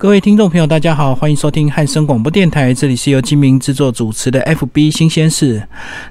各位听众朋友，大家好，欢迎收听汉声广播电台，这里是由金明制作主持的 FB 新鲜事。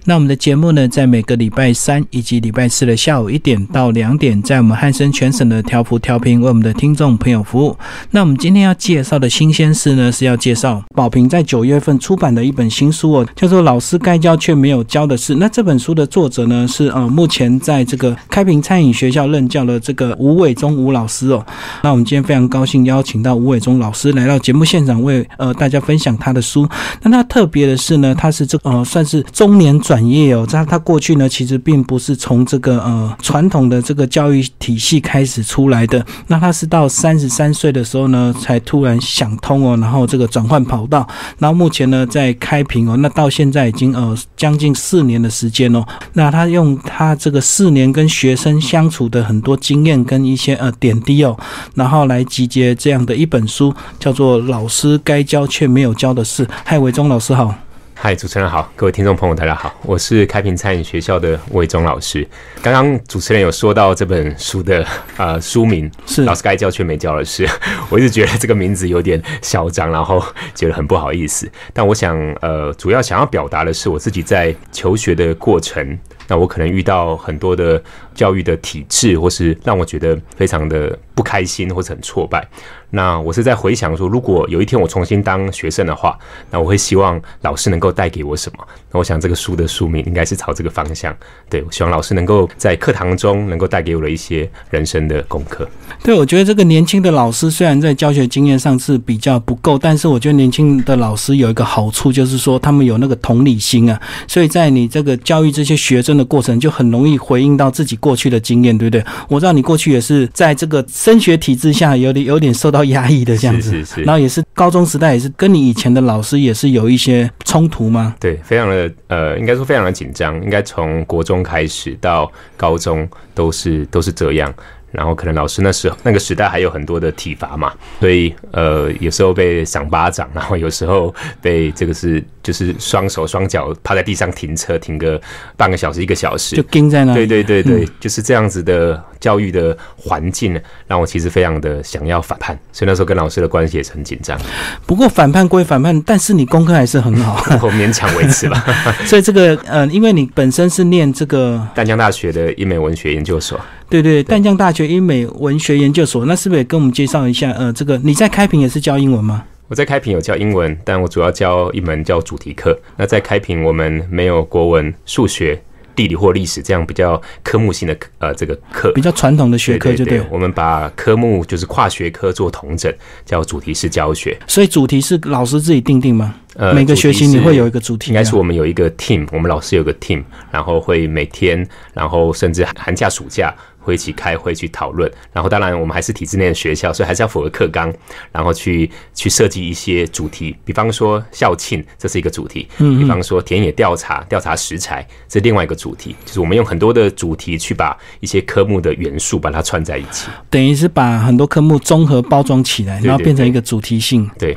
那我们的节目呢，在每个礼拜三以及礼拜四的下午一点到两点，在我们汉声全省的调幅调频为我们的听众朋友服务。那我们今天要介绍的新鲜事呢，是要介绍宝平在九月份出版的一本新书哦，叫做《老师该教却没有教的事》。那这本书的作者呢，是呃，目前在这个开平餐饮学校任教的这个吴伟忠吴老师哦。那我们今天非常高兴邀请到吴伟忠。老师来到节目现场，为呃大家分享他的书。那他特别的是呢，他是这呃算是中年转业哦。他他过去呢，其实并不是从这个呃传统的这个教育体系开始出来的。那他是到三十三岁的时候呢，才突然想通哦，然后这个转换跑道。然后目前呢，在开平哦，那到现在已经呃将近四年的时间哦。那他用他这个四年跟学生相处的很多经验跟一些呃点滴哦，然后来集结这样的一本书。叫做老师该教却没有教的事。嗨，伟忠老师好。嗨，主持人好，各位听众朋友大家好，我是开平餐饮学校的伟忠老师。刚刚主持人有说到这本书的呃书名是老师该教却没教的事，我一直觉得这个名字有点嚣张，然后觉得很不好意思。但我想呃，主要想要表达的是我自己在求学的过程。那我可能遇到很多的教育的体制，或是让我觉得非常的不开心，或者很挫败。那我是在回想说，如果有一天我重新当学生的话，那我会希望老师能够带给我什么？那我想这个书的书名应该是朝这个方向。对，我希望老师能够在课堂中能够带给我的一些人生的功课。对，我觉得这个年轻的老师虽然在教学经验上是比较不够，但是我觉得年轻的老师有一个好处，就是说他们有那个同理心啊，所以在你这个教育这些学生的过程，就很容易回应到自己过去的经验，对不对？我知道你过去也是在这个升学体制下有点有点受到压抑的这样子，是是是，然后也是高中时代也是跟你以前的老师也是有一些冲突吗？对，非常的呃，应该说非常的紧张，应该从国中开始到高中都是都是这样。然后可能老师那时候那个时代还有很多的体罚嘛，所以呃有时候被赏巴掌，然后有时候被这个是就是双手双脚趴在地上停车停个半个小时一个小时就盯在那。对对对对，就是这样子的教育的环境，让我其实非常的想要反叛，所以那时候跟老师的关系也是很紧张。不过反叛归反叛，但是你功课还是很好，我勉强维持吧。所以这个呃，因为你本身是念这个淡江大学的英美文学研究所。对对，淡江大学英美文学研究所，那是不是也跟我们介绍一下？呃，这个你在开平也是教英文吗？我在开平有教英文，但我主要教一门叫主题课。那在开平，我们没有国文、数学。地理或历史这样比较科目性的呃这个课，比较传统的学科就对。我们把科目就是跨学科做同整，叫主题式教学。所以主题是老师自己定定吗？呃，每个学期你会有一个主题？应该是我们有一个 team，我们老师有个 team，然后会每天，然后甚至寒假暑假。会一起开会去讨论，然后当然我们还是体制内的学校，所以还是要符合课纲，然后去去设计一些主题，比方说校庆，这是一个主题；，比方说田野调查，调查食材，这是另外一个主题。就是我们用很多的主题去把一些科目的元素把它串在一起，等于是把很多科目综合包装起来，然后变成一个主题性。对，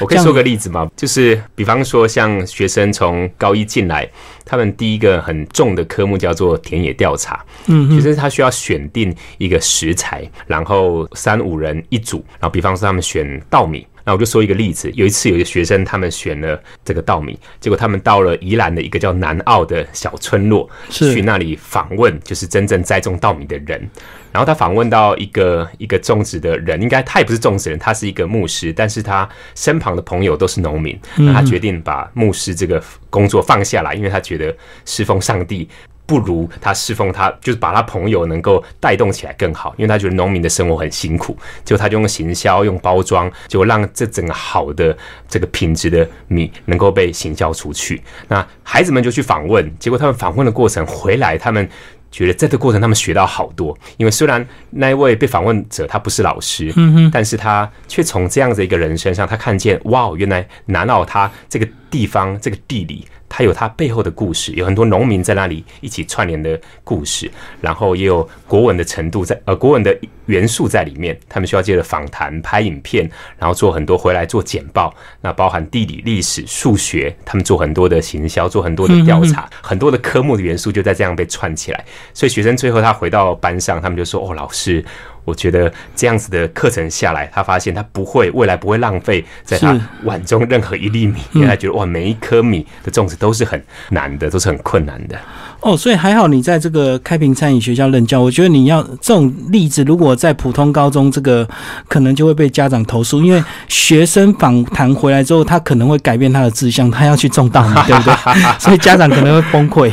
我可以说个例子吗？就是比方说像学生从高一进来。他们第一个很重的科目叫做田野调查，嗯，其实他需要选定一个食材，然后三五人一组，然后比方说他们选稻米，那我就说一个例子，有一次有一个学生他们选了这个稻米，结果他们到了宜兰的一个叫南澳的小村落，去那里访问，就是真正栽种稻米的人。然后他访问到一个一个种植的人，应该他也不是种植人，他是一个牧师，但是他身旁的朋友都是农民。那他决定把牧师这个工作放下来，因为他觉得侍奉上帝不如他侍奉他，就是把他朋友能够带动起来更好。因为他觉得农民的生活很辛苦，结果他就用行销、用包装，就让这整个好的这个品质的米能够被行销出去。那孩子们就去访问，结果他们访问的过程回来，他们。觉得在这过程他们学到好多，因为虽然那一位被访问者他不是老师，嗯哼，但是他却从这样子一个人身上，他看见哇，原来南澳他这个地方这个地理。它有它背后的故事，有很多农民在那里一起串联的故事，然后也有国文的程度在，呃，国文的元素在里面。他们需要借着访谈、拍影片，然后做很多回来做简报。那包含地理、历史、数学，他们做很多的行销，做很多的调查，很多的科目的元素就在这样被串起来。所以学生最后他回到班上，他们就说：“哦，老师。”我觉得这样子的课程下来，他发现他不会未来不会浪费在他碗中任何一粒米，因为他觉得哇，每一颗米的种植都是很难的，都是很困难的。哦，所以还好你在这个开平餐饮学校任教。我觉得你要这种例子，如果在普通高中，这个可能就会被家长投诉，因为学生访谈回来之后，他可能会改变他的志向，他要去种大米，对不对？所以家长可能会崩溃。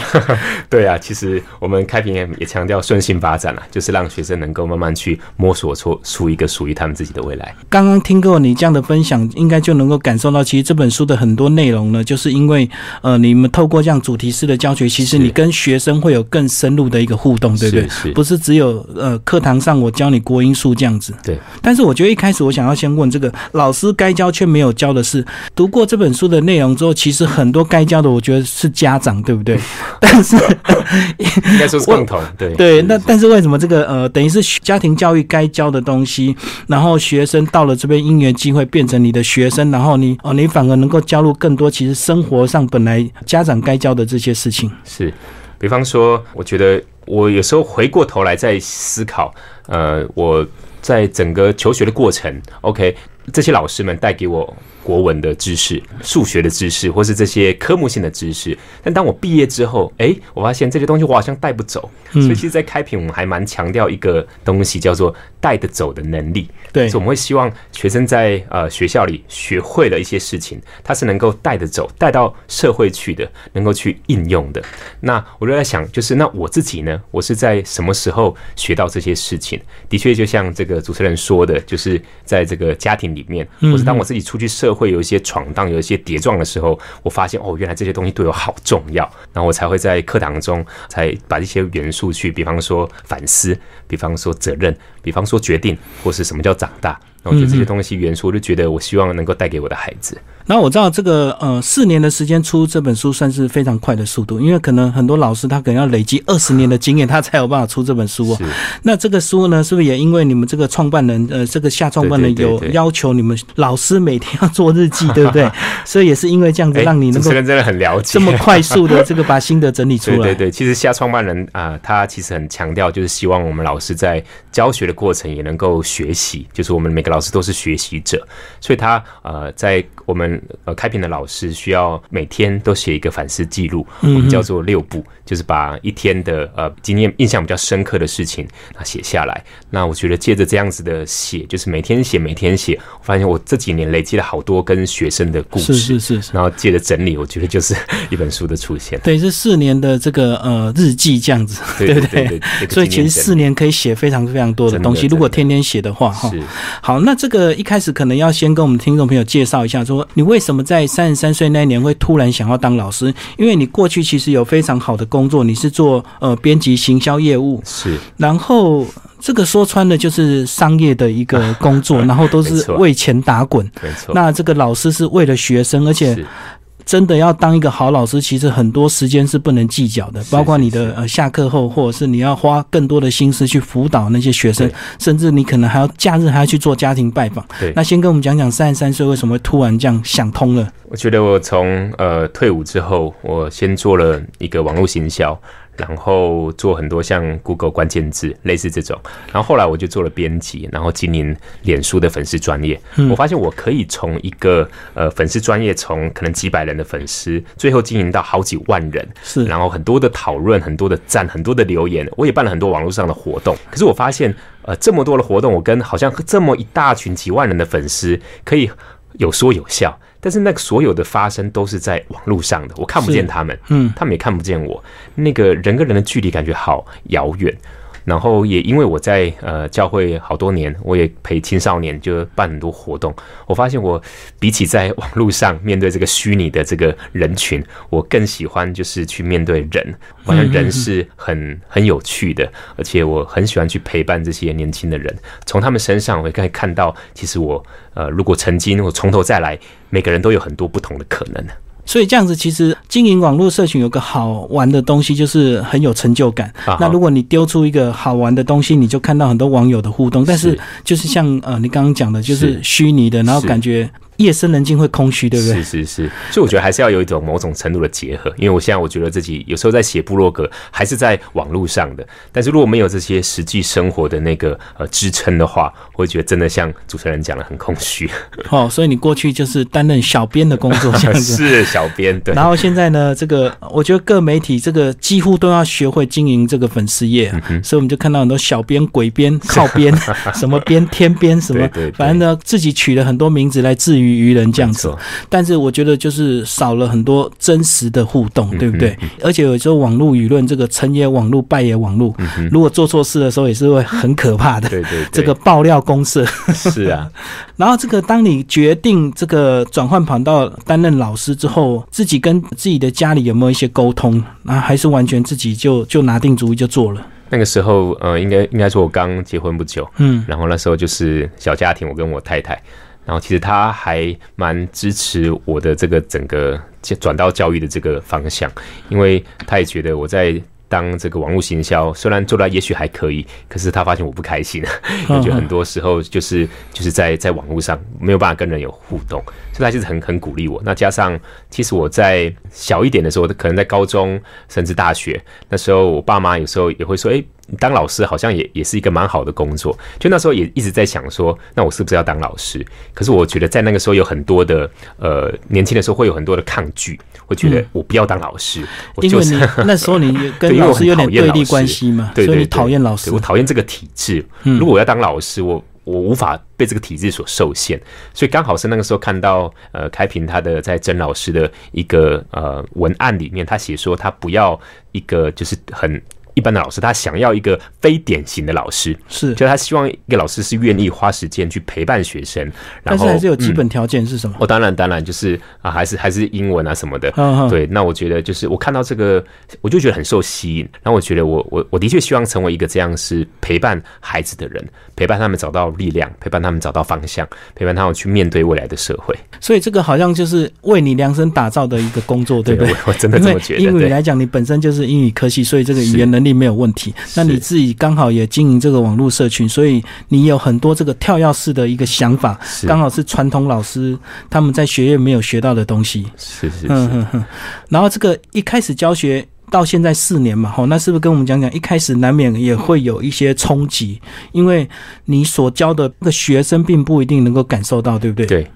对啊，其实我们开平也强调顺性发展了，就是让学生能够慢慢去摸索出出一个属于他们自己的未来。刚刚听过你这样的分享，应该就能够感受到，其实这本书的很多内容呢，就是因为呃，你们透过这样主题式的教学，其实你跟学生会有更深入的一个互动，对不对？是，不是只有呃课堂上我教你国音数这样子。对。但是我觉得一开始我想要先问这个老师该教却没有教的是，读过这本书的内容之后，其实很多该教的，我觉得是家长，对不对？但是应该说是共同，对对。那但是为什么这个呃，等于是家庭教育该教的东西，然后学生到了这边因缘机会变成你的学生，然后你哦，你反而能够加入更多其实生活上本来家长该教的这些事情是。比方说，我觉得我有时候回过头来再思考，呃，我在整个求学的过程，OK，这些老师们带给我。国文的知识、数学的知识，或是这些科目性的知识，但当我毕业之后，哎，我发现这些东西我好像带不走。所以，其实，在开平，我们还蛮强调一个东西，叫做带得走的能力。对，所以我们会希望学生在呃学校里学会了一些事情，他是能够带得走，带到社会去的，能够去应用的。那我就在想，就是那我自己呢？我是在什么时候学到这些事情？的确，就像这个主持人说的，就是在这个家庭里面，或是当我自己出去社。会有一些闯荡，有一些跌撞的时候，我发现哦，原来这些东西对我好重要，然后我才会在课堂中才把这些元素去，比方说反思，比方说责任，比方说决定，或是什么叫长大。我觉得这些东西元素，我就觉得我希望能够带给我的孩子。然后我知道这个呃四年的时间出这本书算是非常快的速度，因为可能很多老师他可能要累积二十年的经验，他才有办法出这本书哦。那这个书呢，是不是也因为你们这个创办人呃这个下创办人有要求你们老师每天要做日记，对不对？所以也是因为这样子让你能够 真的很了解这么快速的这个把心得整理出来。对对对，其实下创办人啊，他其实很强调就是希望我们老师在教学的过程也能够学习，就是我们每个老师都是学习者，所以他呃在我们呃开屏的。老师需要每天都写一个反思记录，我们叫做六步，就是把一天的呃经验、印象比较深刻的事情啊写下来。那我觉得借着这样子的写，就是每天写、每天写，我发现我这几年累积了好多跟学生的故事，是是是。然后借着整理，我觉得就是一本书的出现。对，是四年的这个呃日记这样子，对 不对？所以其实四年可以写非常非常多的东西。如果天天写的话，哈，好。那这个一开始可能要先跟我们听众朋友介绍一下，说你为什么在三。三十三岁那年会突然想要当老师，因为你过去其实有非常好的工作，你是做呃编辑行销业务，是，然后这个说穿了就是商业的一个工作，然后都是为钱打滚，没错。那这个老师是为了学生，而且。真的要当一个好老师，其实很多时间是不能计较的，包括你的呃下课后，或者是你要花更多的心思去辅导那些学生，甚至你可能还要假日还要去做家庭拜访。对，那先跟我们讲讲三十三岁为什么会突然这样想通了？我觉得我从呃退伍之后，我先做了一个网络行销。然后做很多像 Google 关键字类似这种，然后后来我就做了编辑，然后经营脸书的粉丝专业。我发现我可以从一个呃粉丝专业，从可能几百人的粉丝，最后经营到好几万人。是，然后很多的讨论，很多的赞，很多的留言。我也办了很多网络上的活动。可是我发现，呃，这么多的活动，我跟好像这么一大群几万人的粉丝，可以有说有笑。但是那个所有的发生都是在网络上的，我看不见他们，嗯，他们也看不见我，那个人跟人的距离感觉好遥远。然后也因为我在呃教会好多年，我也陪青少年就办很多活动。我发现我比起在网络上面对这个虚拟的这个人群，我更喜欢就是去面对人。发现人是很很有趣的，而且我很喜欢去陪伴这些年轻的人。从他们身上，我可以看到，其实我呃如果曾经我从头再来，每个人都有很多不同的可能。所以这样子，其实经营网络社群有个好玩的东西，就是很有成就感。那如果你丢出一个好玩的东西，你就看到很多网友的互动。但是就是像呃，你刚刚讲的，就是虚拟的，然后感觉夜深人静会空虚，对不对？是是是，所以我觉得还是要有一种某种程度的结合。因为我现在我觉得自己有时候在写部落格，还是在网络上的。但是如果没有这些实际生活的那个呃支撑的话，我会觉得真的像主持人讲的很空虚。哦，所以你过去就是担任小编的工作，这样子是小编对。然后现在呢，这个我觉得各媒体这个几乎都要学会经营这个粉丝页，所以我们就看到很多小编、鬼编、靠编，什么编、天编什么，反正呢自己取了很多名字来自娱于人这样子。但是我觉得就是少了很多真实的互动，对不对？而且有时候网络舆论这个成也网络，败也网络，如果做错事的时候也是会很可怕的。对对，这个爆料公社是啊。然后这个当你决定这个转换跑道担任老师之后，自己跟自己的家里有没有一些沟通？啊，还是完全自己就就拿定主意就做了？那个时候，呃，应该应该说我刚结婚不久，嗯，然后那时候就是小家庭，我跟我太太。然后其实他还蛮支持我的这个整个转到教育的这个方向，因为他也觉得我在当这个网络行销，虽然做的也许还可以，可是他发现我不开心，我觉得很多时候就是就是在在网络上没有办法跟人有互动，所以他就是很很鼓励我。那加上其实我在小一点的时候，可能在高中甚至大学那时候，我爸妈有时候也会说，哎。当老师好像也也是一个蛮好的工作，就那时候也一直在想说，那我是不是要当老师？可是我觉得在那个时候有很多的呃年轻的时候会有很多的抗拒，会觉得我不要当老师，我就是那时候你 跟老师有点对立关系嘛，所以你讨厌老师，我讨厌这个体制。如果我要当老师，我我无法被这个体制所受限，所以刚好是那个时候看到呃开平他的在甄老师的一个呃文案里面，他写说他不要一个就是很。一般的老师，他想要一个非典型的老师，是，就他希望一个老师是愿意花时间去陪伴学生，但是还是有基本条件是什么？哦，当然，当然就是啊，还是还是英文啊什么的。对，那我觉得就是我看到这个，我就觉得很受吸引。然后我觉得我我我的确希望成为一个这样是陪伴孩子的人，陪伴他们找到力量，陪伴他们找到方向，陪伴他们去面对未来的社会。所以这个好像就是为你量身打造的一个工作，对不对？我真的这么觉得。英语来讲，你本身就是英语科系，所以这个语言能。力没有问题，那你自己刚好也经营这个网络社群，所以你有很多这个跳跃式的一个想法，刚好是传统老师他们在学院没有学到的东西。是是是。然后这个一开始教学到现在四年嘛，吼，那是不是跟我们讲讲？一开始难免也会有一些冲击，因为你所教的那个学生并不一定能够感受到，对不对？对。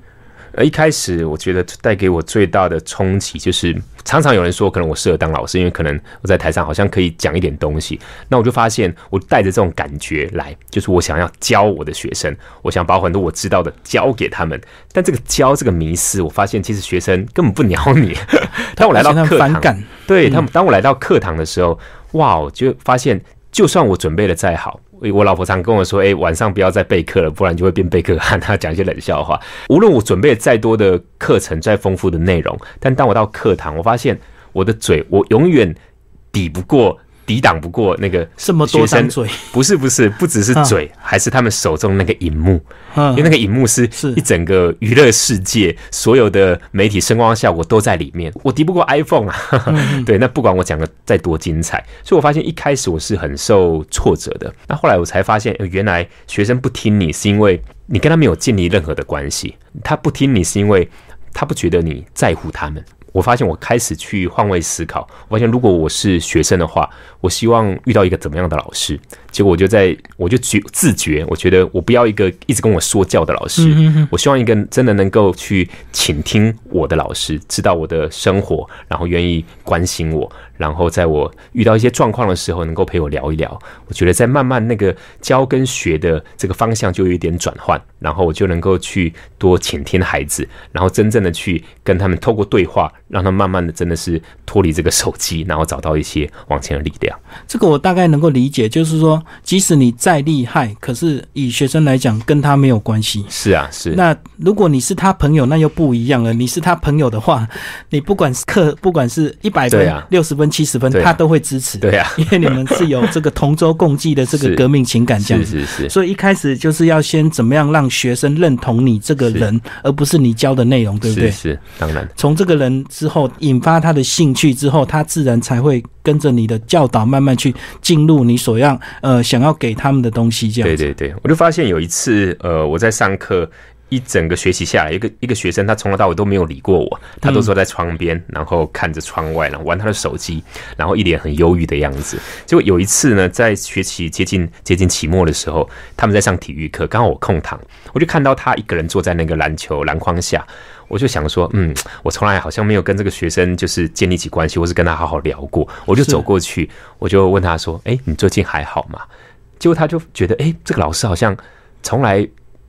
而一开始，我觉得带给我最大的冲击就是，常常有人说，可能我适合当老师，因为可能我在台上好像可以讲一点东西。那我就发现，我带着这种感觉来，就是我想要教我的学生，我想把很多我知道的教给他们。但这个教这个迷思，我发现其实学生根本不鸟你。当我来到课堂，对他们，当我来到课堂的时候，哇，我就发现，就算我准备的再好。我老婆常跟我说：“哎，晚上不要再备课了，不然就会变备课汉。”她讲一些冷笑话。无论我准备再多的课程、再丰富的内容，但当我到课堂，我发现我的嘴，我永远抵不过。抵挡不过那个这么多张嘴，不是不是，不只是嘴，还是他们手中那个荧幕，因为那个荧幕是一整个娱乐世界，所有的媒体声光效果都在里面，我敌不过 iPhone 啊。对，那不管我讲的再多精彩，所以我发现一开始我是很受挫折的。那后来我才发现，原来学生不听你是因为你跟他没有建立任何的关系，他不听你是因为他不觉得你在乎他们。我发现我开始去换位思考，我发现如果我是学生的话，我希望遇到一个怎么样的老师？结果我就在我就觉自觉，我觉得我不要一个一直跟我说教的老师，我希望一个真的能够去倾听我的老师，知道我的生活，然后愿意关心我。然后在我遇到一些状况的时候，能够陪我聊一聊，我觉得在慢慢那个教跟学的这个方向就有一点转换，然后我就能够去多倾听孩子，然后真正的去跟他们透过对话，让他慢慢的真的是脱离这个手机，然后找到一些往前的力量。这个我大概能够理解，就是说，即使你再厉害，可是以学生来讲，跟他没有关系。是啊，是。那如果你是他朋友，那又不一样了。你是他朋友的话，你不管是课，不管是一百分、六十分。七十分，他都会支持。对啊，因为你们是有这个同舟共济的这个革命情感，这样 子。是是是。所以一开始就是要先怎么样让学生认同你这个人，而不是你教的内容，对不对？是，当然。从这个人之后引发他的兴趣之后，他自然才会跟着你的教导慢慢去进入你所要呃想要给他们的东西。这样。对对对，我就发现有一次呃我在上课。一整个学期下来，一个一个学生他从头到尾都没有理过我，他都坐在窗边，然后看着窗外，然后玩他的手机，然后一脸很忧郁的样子。结果有一次呢，在学期接近接近期末的时候，他们在上体育课，刚好我空堂，我就看到他一个人坐在那个篮球篮筐下，我就想说，嗯，我从来好像没有跟这个学生就是建立起关系，或是跟他好好聊过。我就走过去，我就问他说：“哎，你最近还好吗？”结果他就觉得，哎，这个老师好像从来。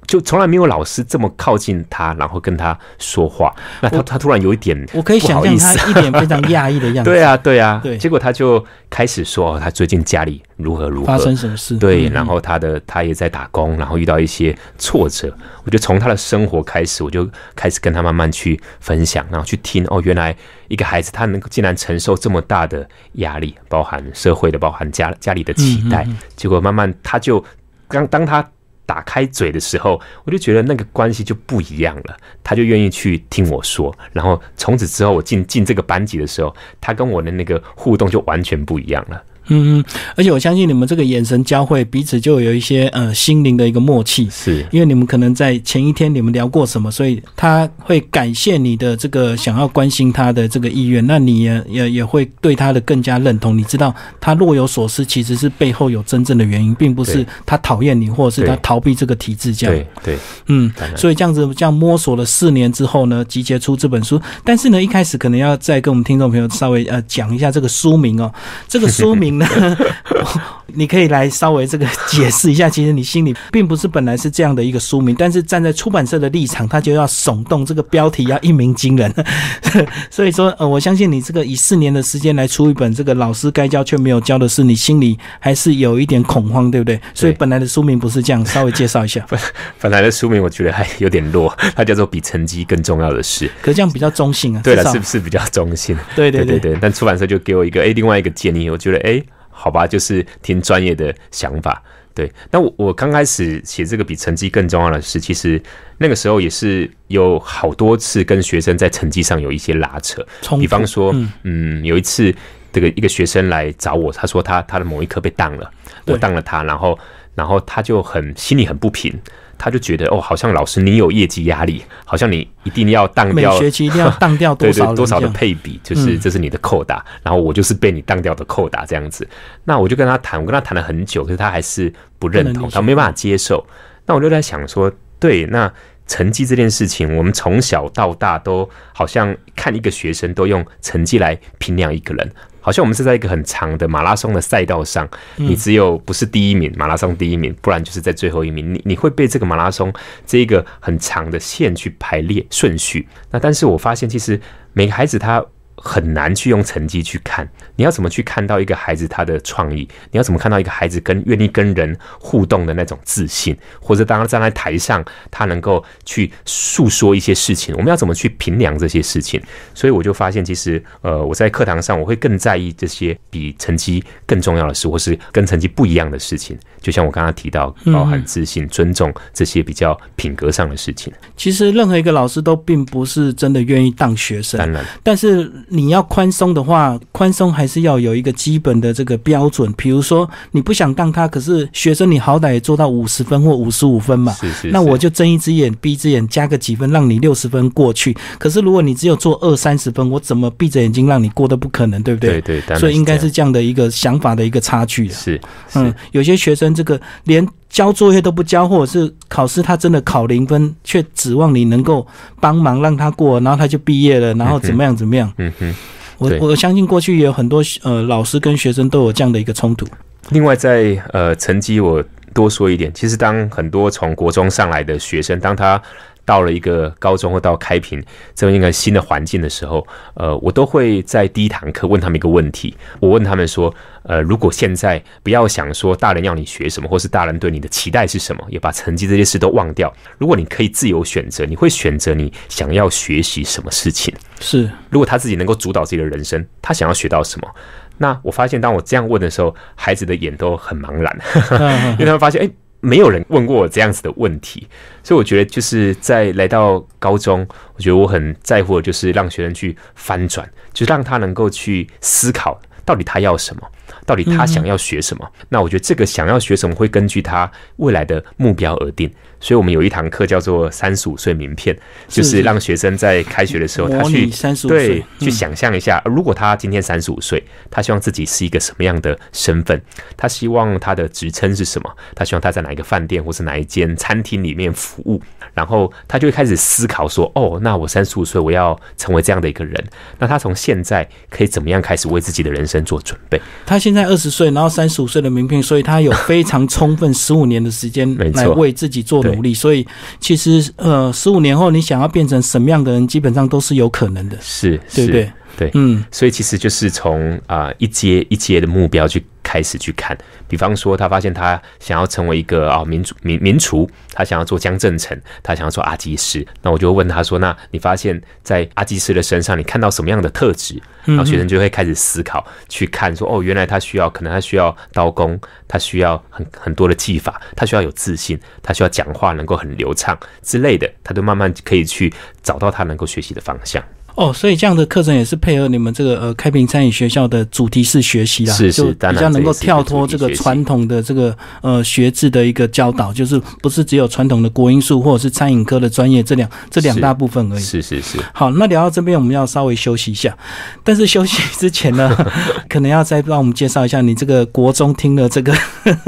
就从来没有老师这么靠近他，然后跟他说话。那他他突然有一点，我可以想象他一脸非常讶异的样子。对啊，对啊，对。结果他就开始说，他最近家里如何如何，发生什么事？对，然后他的他也在打工，然后遇到一些挫折。我就从他的生活开始，我就开始跟他慢慢去分享，然后去听。哦，原来一个孩子他能够竟然承受这么大的压力，包含社会的，包含家家里的期待。结果慢慢他就刚当他。打开嘴的时候，我就觉得那个关系就不一样了。他就愿意去听我说，然后从此之后，我进进这个班级的时候，他跟我的那个互动就完全不一样了。嗯嗯，而且我相信你们这个眼神交汇，彼此就有一些呃心灵的一个默契。是，因为你们可能在前一天你们聊过什么，所以他会感谢你的这个想要关心他的这个意愿，那你也也也会对他的更加认同。你知道他若有所思，其实是背后有真正的原因，并不是他讨厌你，或者是他逃避这个体制这样。对对，嗯，所以这样子这样摸索了四年之后呢，集结出这本书。但是呢，一开始可能要再跟我们听众朋友稍微呃讲一下这个书名哦，这个书名。你可以来稍微这个解释一下，其实你心里并不是本来是这样的一个书名，但是站在出版社的立场，他就要耸动这个标题要一鸣惊人。所以说，呃，我相信你这个以四年的时间来出一本这个老师该教却没有教的事，你心里还是有一点恐慌，对不对？所以本来的书名不是这样，稍微介绍一下。本来的书名我觉得还有点弱，它叫做比成绩更重要的事。可这样比较中性啊。对了，是不是比较中性？对对对对。但出版社就给我一个哎，另外一个建议，我觉得哎。好吧，就是听专业的想法。对，那我我刚开始写这个比成绩更重要的是，其实那个时候也是有好多次跟学生在成绩上有一些拉扯。比方说，嗯，有一次这个一个学生来找我，他说他他的某一科被当了，我当了他，然后然后他就很心里很不平。他就觉得哦，好像老师你有业绩压力，好像你一定要当掉，每学期一定要当掉多少 多少的配比，就是这是你的扣打，然后我就是被你当掉的扣打这样子。那我就跟他谈，我跟他谈了很久，可是他还是不认同，他没办法接受。那我就在想说，对，那成绩这件事情，我们从小到大都好像看一个学生都用成绩来评量一个人。好像我们是在一个很长的马拉松的赛道上，你只有不是第一名，马拉松第一名，不然就是在最后一名。你你会被这个马拉松这一个很长的线去排列顺序。那但是我发现，其实每个孩子他。很难去用成绩去看，你要怎么去看到一个孩子他的创意？你要怎么看到一个孩子跟愿意跟人互动的那种自信？或者当他站在台上，他能够去诉说一些事情？我们要怎么去评量这些事情？所以我就发现，其实呃，我在课堂上我会更在意这些比成绩更重要的事，或是跟成绩不一样的事情。就像我刚刚提到，包含自信、尊重这些比较品格上的事情。其实任何一个老师都并不是真的愿意当学生，当然，但是。你要宽松的话，宽松还是要有一个基本的这个标准。比如说，你不想当他，可是学生你好歹也做到五十分或五十五分嘛。是是。那我就睁一只眼闭一只眼，加个几分，让你六十分过去。可是如果你只有做二三十分，我怎么闭着眼睛让你过都不可能，对不对？对对。所以应该是这样的一个想法的一个差距。是。嗯，有些学生这个连。交作业都不交，或者是考试他真的考零分，却指望你能够帮忙让他过，然后他就毕业了，然后怎么样怎么样？嗯哼，我我相信过去也有很多呃老师跟学生都有这样的一个冲突。另外，在呃成绩我多说一点，其实当很多从国中上来的学生，当他到了一个高中或到开平这么一个新的环境的时候，呃，我都会在第一堂课问他们一个问题。我问他们说，呃，如果现在不要想说大人要你学什么，或是大人对你的期待是什么，也把成绩这些事都忘掉。如果你可以自由选择，你会选择你想要学习什么事情？是，如果他自己能够主导自己的人生，他想要学到什么？那我发现，当我这样问的时候，孩子的眼都很茫然，因为他们发现，哎。没有人问过我这样子的问题，所以我觉得就是在来到高中，我觉得我很在乎的就是让学生去翻转，就让他能够去思考到底他要什么。到底他想要学什么？那我觉得这个想要学什么会根据他未来的目标而定。所以我们有一堂课叫做“三十五岁名片”，就是让学生在开学的时候，他去对去想象一下，如果他今天三十五岁，他希望自己是一个什么样的身份？他希望他的职称是什么？他希望他在哪一个饭店或是哪一间餐厅里面服务？然后他就会开始思考说：“哦，那我三十五岁，我要成为这样的一个人。那他从现在可以怎么样开始为自己的人生做准备？”他现在二十岁，然后三十五岁的名片，所以他有非常充分十五年的时间 来为自己做。努力，所以其实呃，十五年后你想要变成什么样的人，基本上都是有可能的，是，对不对？对，嗯，所以其实就是从啊一阶一阶的目标去开始去看，比方说他发现他想要成为一个啊民主民民厨，他想要做江正成，他想要做阿基师，那我就问他说：“那你发现，在阿基师的身上，你看到什么样的特质？”然后学生就会开始思考，去看说：“哦，原来他需要，可能他需要刀工，他需要很很多的技法，他需要有自信，他需要讲话能够很流畅之类的，他就慢慢可以去找到他能够学习的方向。”哦，所以这样的课程也是配合你们这个呃开平餐饮学校的主题式学习啦，是是，比较能够跳脱这个传统的这个呃学制的一个教导，就是不是只有传统的国音数或者是餐饮科的专业这两这两大部分而已。是是是。好，那聊到这边我们要稍微休息一下，但是休息之前呢，可能要再帮我们介绍一下你这个国中听了这个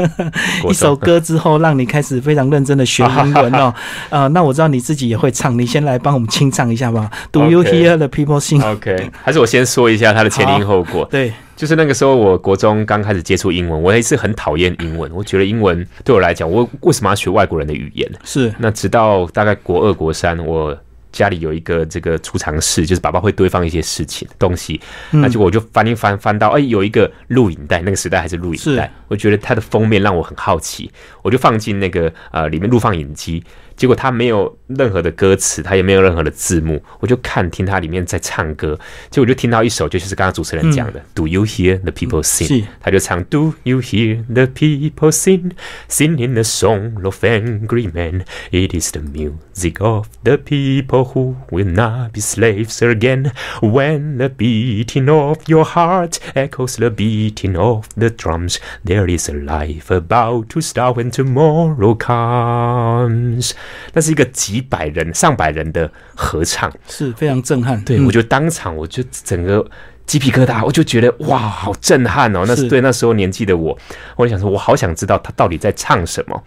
一首歌之后，让你开始非常认真的学英文哦。呃，那我知道你自己也会唱，你先来帮我们清唱一下吧。Do you hear? The people sing. OK，还是我先说一下它的前因后果。对，就是那个时候，我国中刚开始接触英文，我也是很讨厌英文。我觉得英文对我来讲，我为什么要学外国人的语言？是。那直到大概国二、国三，我家里有一个这个储藏室，就是爸爸会堆放一些事情东西，那结果我就翻一翻，翻到哎，有一个录影带，那个时代还是录影带，我觉得它的封面让我很好奇，我就放进那个呃里面录放影机。结果他没有任何的歌词，他也没有任何的字幕，我就看听他里面在唱歌，结果就听到一首，就是刚刚主持人讲的，Do you hear the people sing？他就唱 Do you hear the people sing？Singing a song of angry men，It is the music of the people who will not be slaves again. When the beating of your heart echoes the beating of the drums, there is a life about to start when tomorrow comes. 那是一个几百人、上百人的合唱，是非常震撼。对我就当场，我就整个鸡皮疙瘩，我就觉得哇，好震撼哦！那是对那时候年纪的我，我就想说，我好想知道他到底在唱什么。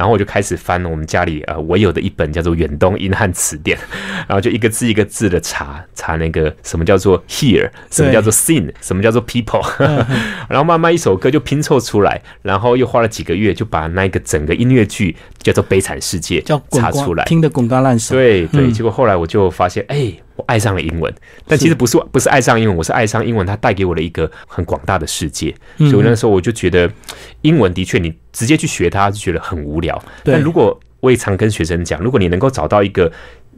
然后我就开始翻我们家里呃我有的一本叫做远东英汉词典，然后就一个字一个字的查查那个什么叫做 here，什么叫做 sing，什么叫做 people，然后慢慢一首歌就拼凑出来，然后又花了几个月就把那个整个音乐剧叫做悲惨世界叫查出来，听得滚瓜烂熟。对对，结果后来我就发现，哎，我爱上了英文，但其实不是不是爱上英文，我是爱上英文，它带给我的一个很广大的世界。所以那时候我就觉得，英文的确你直接去学它就觉得很无聊。但如果我也常跟学生讲，如果你能够找到一个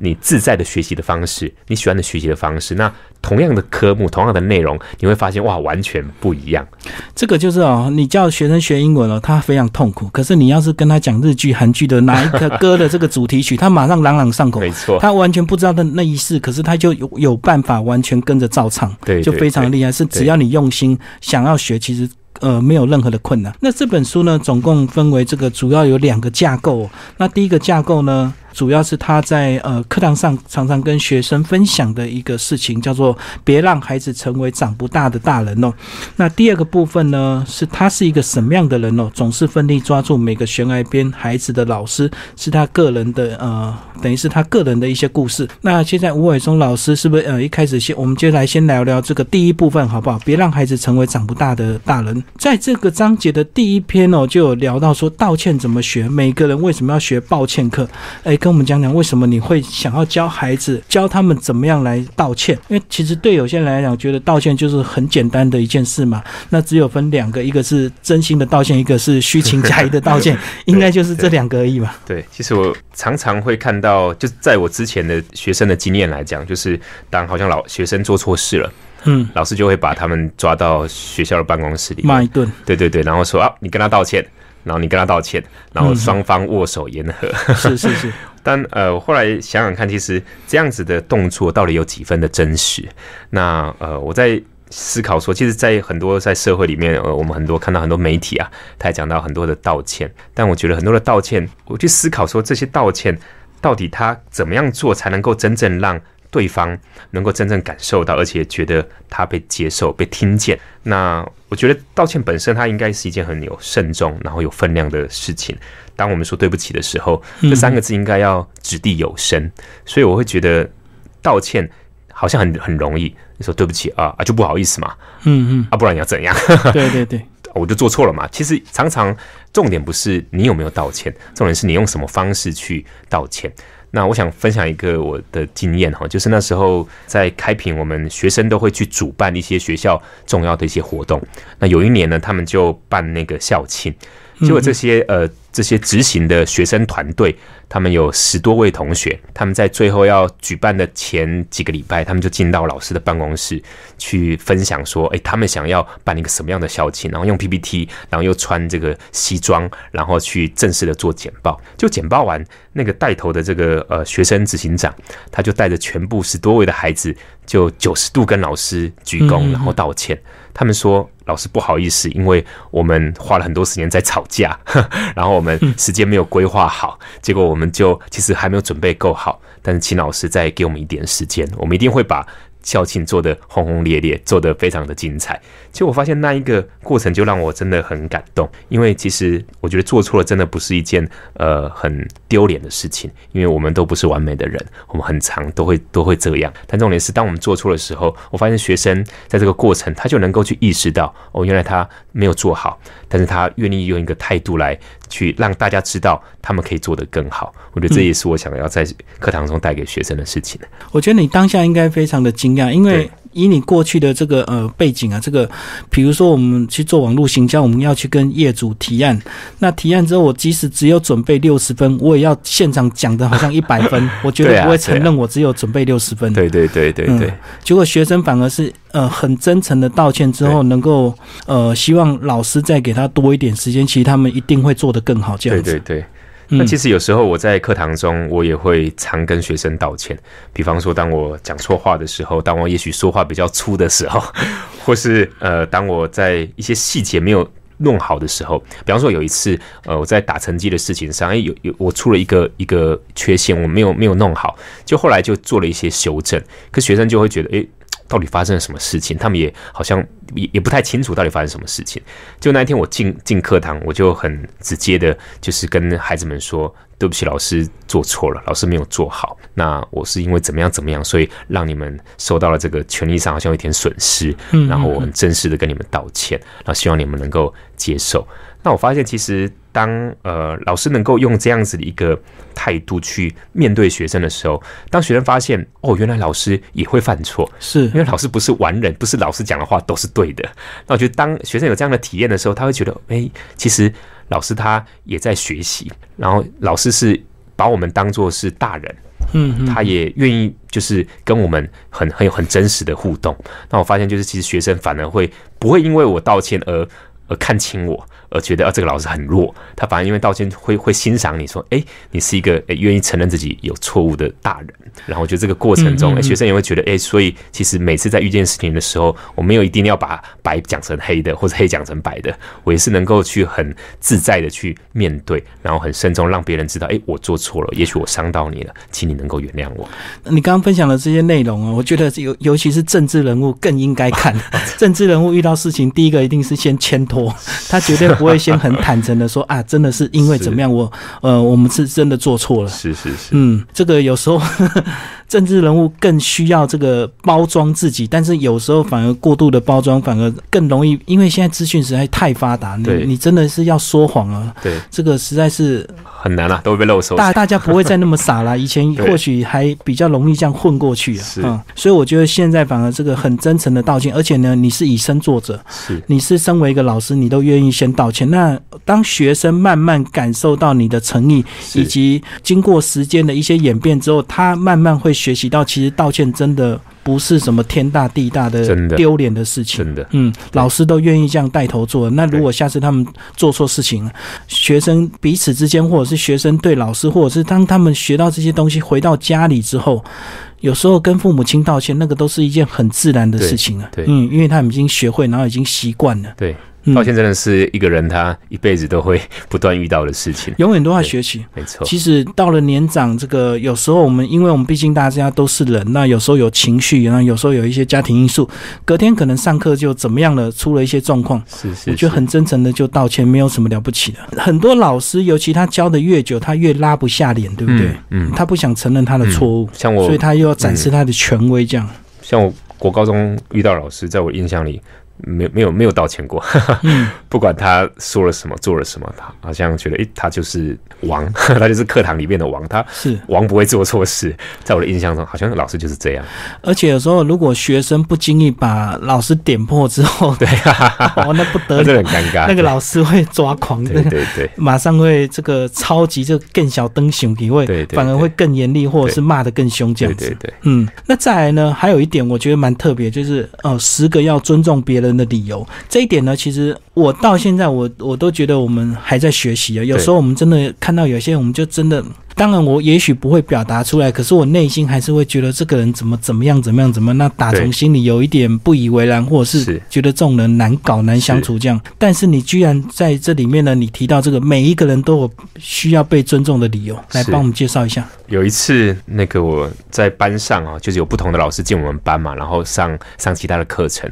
你自在的学习的方式，你喜欢的学习的方式，那同样的科目、同样的内容，你会发现哇，完全不一样。这个就是哦，你叫学生学英文了，他非常痛苦。可是你要是跟他讲日剧、韩剧的哪一个歌的这个主题曲，他马上朗朗上口。没错，他完全不知道的那一世，可是他就有有办法完全跟着照唱，对，就非常厉害。是只要你用心想要学，其实。呃，没有任何的困难。那这本书呢，总共分为这个主要有两个架构。那第一个架构呢？主要是他在呃课堂上常常跟学生分享的一个事情，叫做别让孩子成为长不大的大人哦。那第二个部分呢，是他是一个什么样的人哦？总是奋力抓住每个悬崖边孩子的老师，是他个人的呃，等于是他个人的一些故事。那现在吴伟松老师是不是呃一开始先，我们接下来先聊聊这个第一部分好不好？别让孩子成为长不大的大人。在这个章节的第一篇哦，就有聊到说道歉怎么学，每个人为什么要学抱歉课？哎。跟我们讲讲为什么你会想要教孩子教他们怎么样来道歉？因为其实对有些人来讲，觉得道歉就是很简单的一件事嘛。那只有分两个，一个是真心的道歉，一个是虚情假意的道歉，应该就是这两个而已嘛。对，其实我常常会看到，就在我之前的学生的经验来讲，就是当好像老学生做错事了，嗯，老师就会把他们抓到学校的办公室里骂一顿，对对对，然后说啊，你跟他道歉。然后你跟他道歉，然后双方握手言和。是是是。但呃，后来想想看，其实这样子的动作到底有几分的真实？那呃，我在思考说，其实，在很多在社会里面，呃，我们很多看到很多媒体啊，他也讲到很多的道歉。但我觉得很多的道歉，我去思考说，这些道歉到底他怎么样做才能够真正让对方能够真正感受到，而且觉得他被接受、被听见。那我觉得道歉本身，它应该是一件很有慎重、然后有分量的事情。当我们说对不起的时候，这三个字应该要掷地有声。所以我会觉得道歉。好像很很容易，你说对不起啊啊就不好意思嘛，嗯嗯啊不然你要怎样？对 对对，我就做错了嘛。其实常常重点不是你有没有道歉，重点是你用什么方式去道歉。那我想分享一个我的经验哈，就是那时候在开平，我们学生都会去主办一些学校重要的一些活动。那有一年呢，他们就办那个校庆，结果这些呃。这些执行的学生团队，他们有十多位同学，他们在最后要举办的前几个礼拜，他们就进到老师的办公室去分享说：“哎，他们想要办一个什么样的校庆，然后用 PPT，然后又穿这个西装，然后去正式的做简报。就简报完，那个带头的这个呃学生执行长，他就带着全部十多位的孩子，就九十度跟老师鞠躬，然后道歉。他们说。”老师不好意思，因为我们花了很多时间在吵架，然后我们时间没有规划好，结果我们就其实还没有准备够好。但是请老师再给我们一点时间，我们一定会把。校庆做的轰轰烈烈，做的非常的精彩。其实我发现那一个过程就让我真的很感动，因为其实我觉得做错了真的不是一件呃很丢脸的事情，因为我们都不是完美的人，我们很长都会都会这样。但重点是，当我们做错的时候，我发现学生在这个过程他就能够去意识到，哦，原来他没有做好，但是他愿意用一个态度来。去让大家知道他们可以做得更好，我觉得这也是我想要在课堂中带给学生的事情。我觉得你当下应该非常的惊讶，因为以你过去的这个呃背景啊，这个比如说我们去做网络行销，我们要去跟业主提案，那提案之后，我即使只有准备六十分，我也要现场讲的好像一百分，我绝对不会承认我只有准备六十分。对对对对对，结果学生反而是。呃，很真诚的道歉之后，能够呃，希望老师再给他多一点时间，其实他们一定会做得更好。这样子，对对对。那其实有时候我在课堂中，我也会常跟学生道歉。比方说，当我讲错话的时候，当我也许说话比较粗的时候，或是呃，当我在一些细节没有弄好的时候，比方说有一次，呃，我在打成绩的事情上，哎，有有我出了一个一个缺陷，我没有没有弄好，就后来就做了一些修正，可学生就会觉得，哎。到底发生了什么事情？他们也好像也也不太清楚到底发生什么事情。就那一天我进进课堂，我就很直接的，就是跟孩子们说：“对不起，老师做错了，老师没有做好。那我是因为怎么样怎么样，所以让你们受到了这个权利上好像有一点损失。然后我很正式的跟你们道歉，然后希望你们能够接受。那我发现其实。”当呃老师能够用这样子的一个态度去面对学生的时候，当学生发现哦，原来老师也会犯错，是因为老师不是完人，不是老师讲的话都是对的。那我觉得当学生有这样的体验的时候，他会觉得，哎，其实老师他也在学习，然后老师是把我们当做是大人，嗯，他也愿意就是跟我们很很有很真实的互动。那我发现就是其实学生反而会不会因为我道歉而而看清我。而觉得啊，这个老师很弱，他反而因为道歉会会欣赏你说，哎，你是一个诶愿意承认自己有错误的大人。然后我觉得这个过程中，学生也会觉得，哎，所以其实每次在遇见事情的时候，我没有一定要把白讲成黑的，或者黑讲成白的，我也是能够去很自在的去面对，然后很慎重，让别人知道，哎，我做错了，也许我伤到你了，请你能够原谅我。你刚刚分享的这些内容啊，我觉得尤尤其是政治人物更应该看。政治人物遇到事情，第一个一定是先牵拖，他绝对。不会先很坦诚的说啊，真的是因为怎么样，我呃，我们是真的做错了。是是是，嗯，这个有时候 政治人物更需要这个包装自己，但是有时候反而过度的包装，反而更容易，因为现在资讯实在太发达，你你真的是要说谎啊。对，这个实在是。很难啊，都会被漏手。大大家不会再那么傻了，以前 或许还比较容易这样混过去啊。是，所以我觉得现在反而这个很真诚的道歉，而且呢，你是以身作则，是，你是身为一个老师，你都愿意先道歉。那当学生慢慢感受到你的诚意，以及经过时间的一些演变之后，他慢慢会学习到，其实道歉真的。不是什么天大地大的丢脸的事情，真的，嗯，老师都愿意这样带头做。那如果下次他们做错事情，学生彼此之间，或者是学生对老师，或者是当他们学到这些东西回到家里之后，有时候跟父母亲道歉，那个都是一件很自然的事情啊。对，嗯，因为他们已经学会，然后已经习惯了。对。道歉真的是一个人他一辈子都会不断遇到的事情，永远都在学习。没错，其实到了年长，这个有时候我们，因为我们毕竟大家都是人，那有时候有情绪，然后有时候有一些家庭因素，隔天可能上课就怎么样了，出了一些状况。是是，我觉得很真诚的就道歉，没有什么了不起的。很多老师，尤其他教的越久，他越拉不下脸，对不对？嗯，他不想承认他的错误，像我，所以他又要展示他的权威，这样。像我国高中遇到老师，在我印象里。没没有没有道歉过，不管他说了什么做了什么，他好像觉得诶，他就是王，他就是课堂里面的王，他是。王不会做错事，在我的印象中，好像老师就是这样。而且有时候如果学生不经意把老师点破之后，对，哦，那不得了，很尴尬，那个老师会抓狂，对对对，马上会这个超级就更小灯熊体会，对，反而会更严厉，或者是骂的更凶这样子。对对对，嗯，那再来呢，还有一点我觉得蛮特别，就是呃，十个要尊重别人。的理由，这一点呢，其实我到现在我我都觉得我们还在学习啊。有时候我们真的看到有些，我们就真的。当然，我也许不会表达出来，可是我内心还是会觉得这个人怎么怎么样，怎么样，怎么那打从心里有一点不以为然，或者是觉得这种人难搞、难相处这样。但是你居然在这里面呢，你提到这个每一个人都有需要被尊重的理由，来帮我们介绍一下。有一次，那个我在班上啊，就是有不同的老师进我们班嘛，然后上上其他的课程。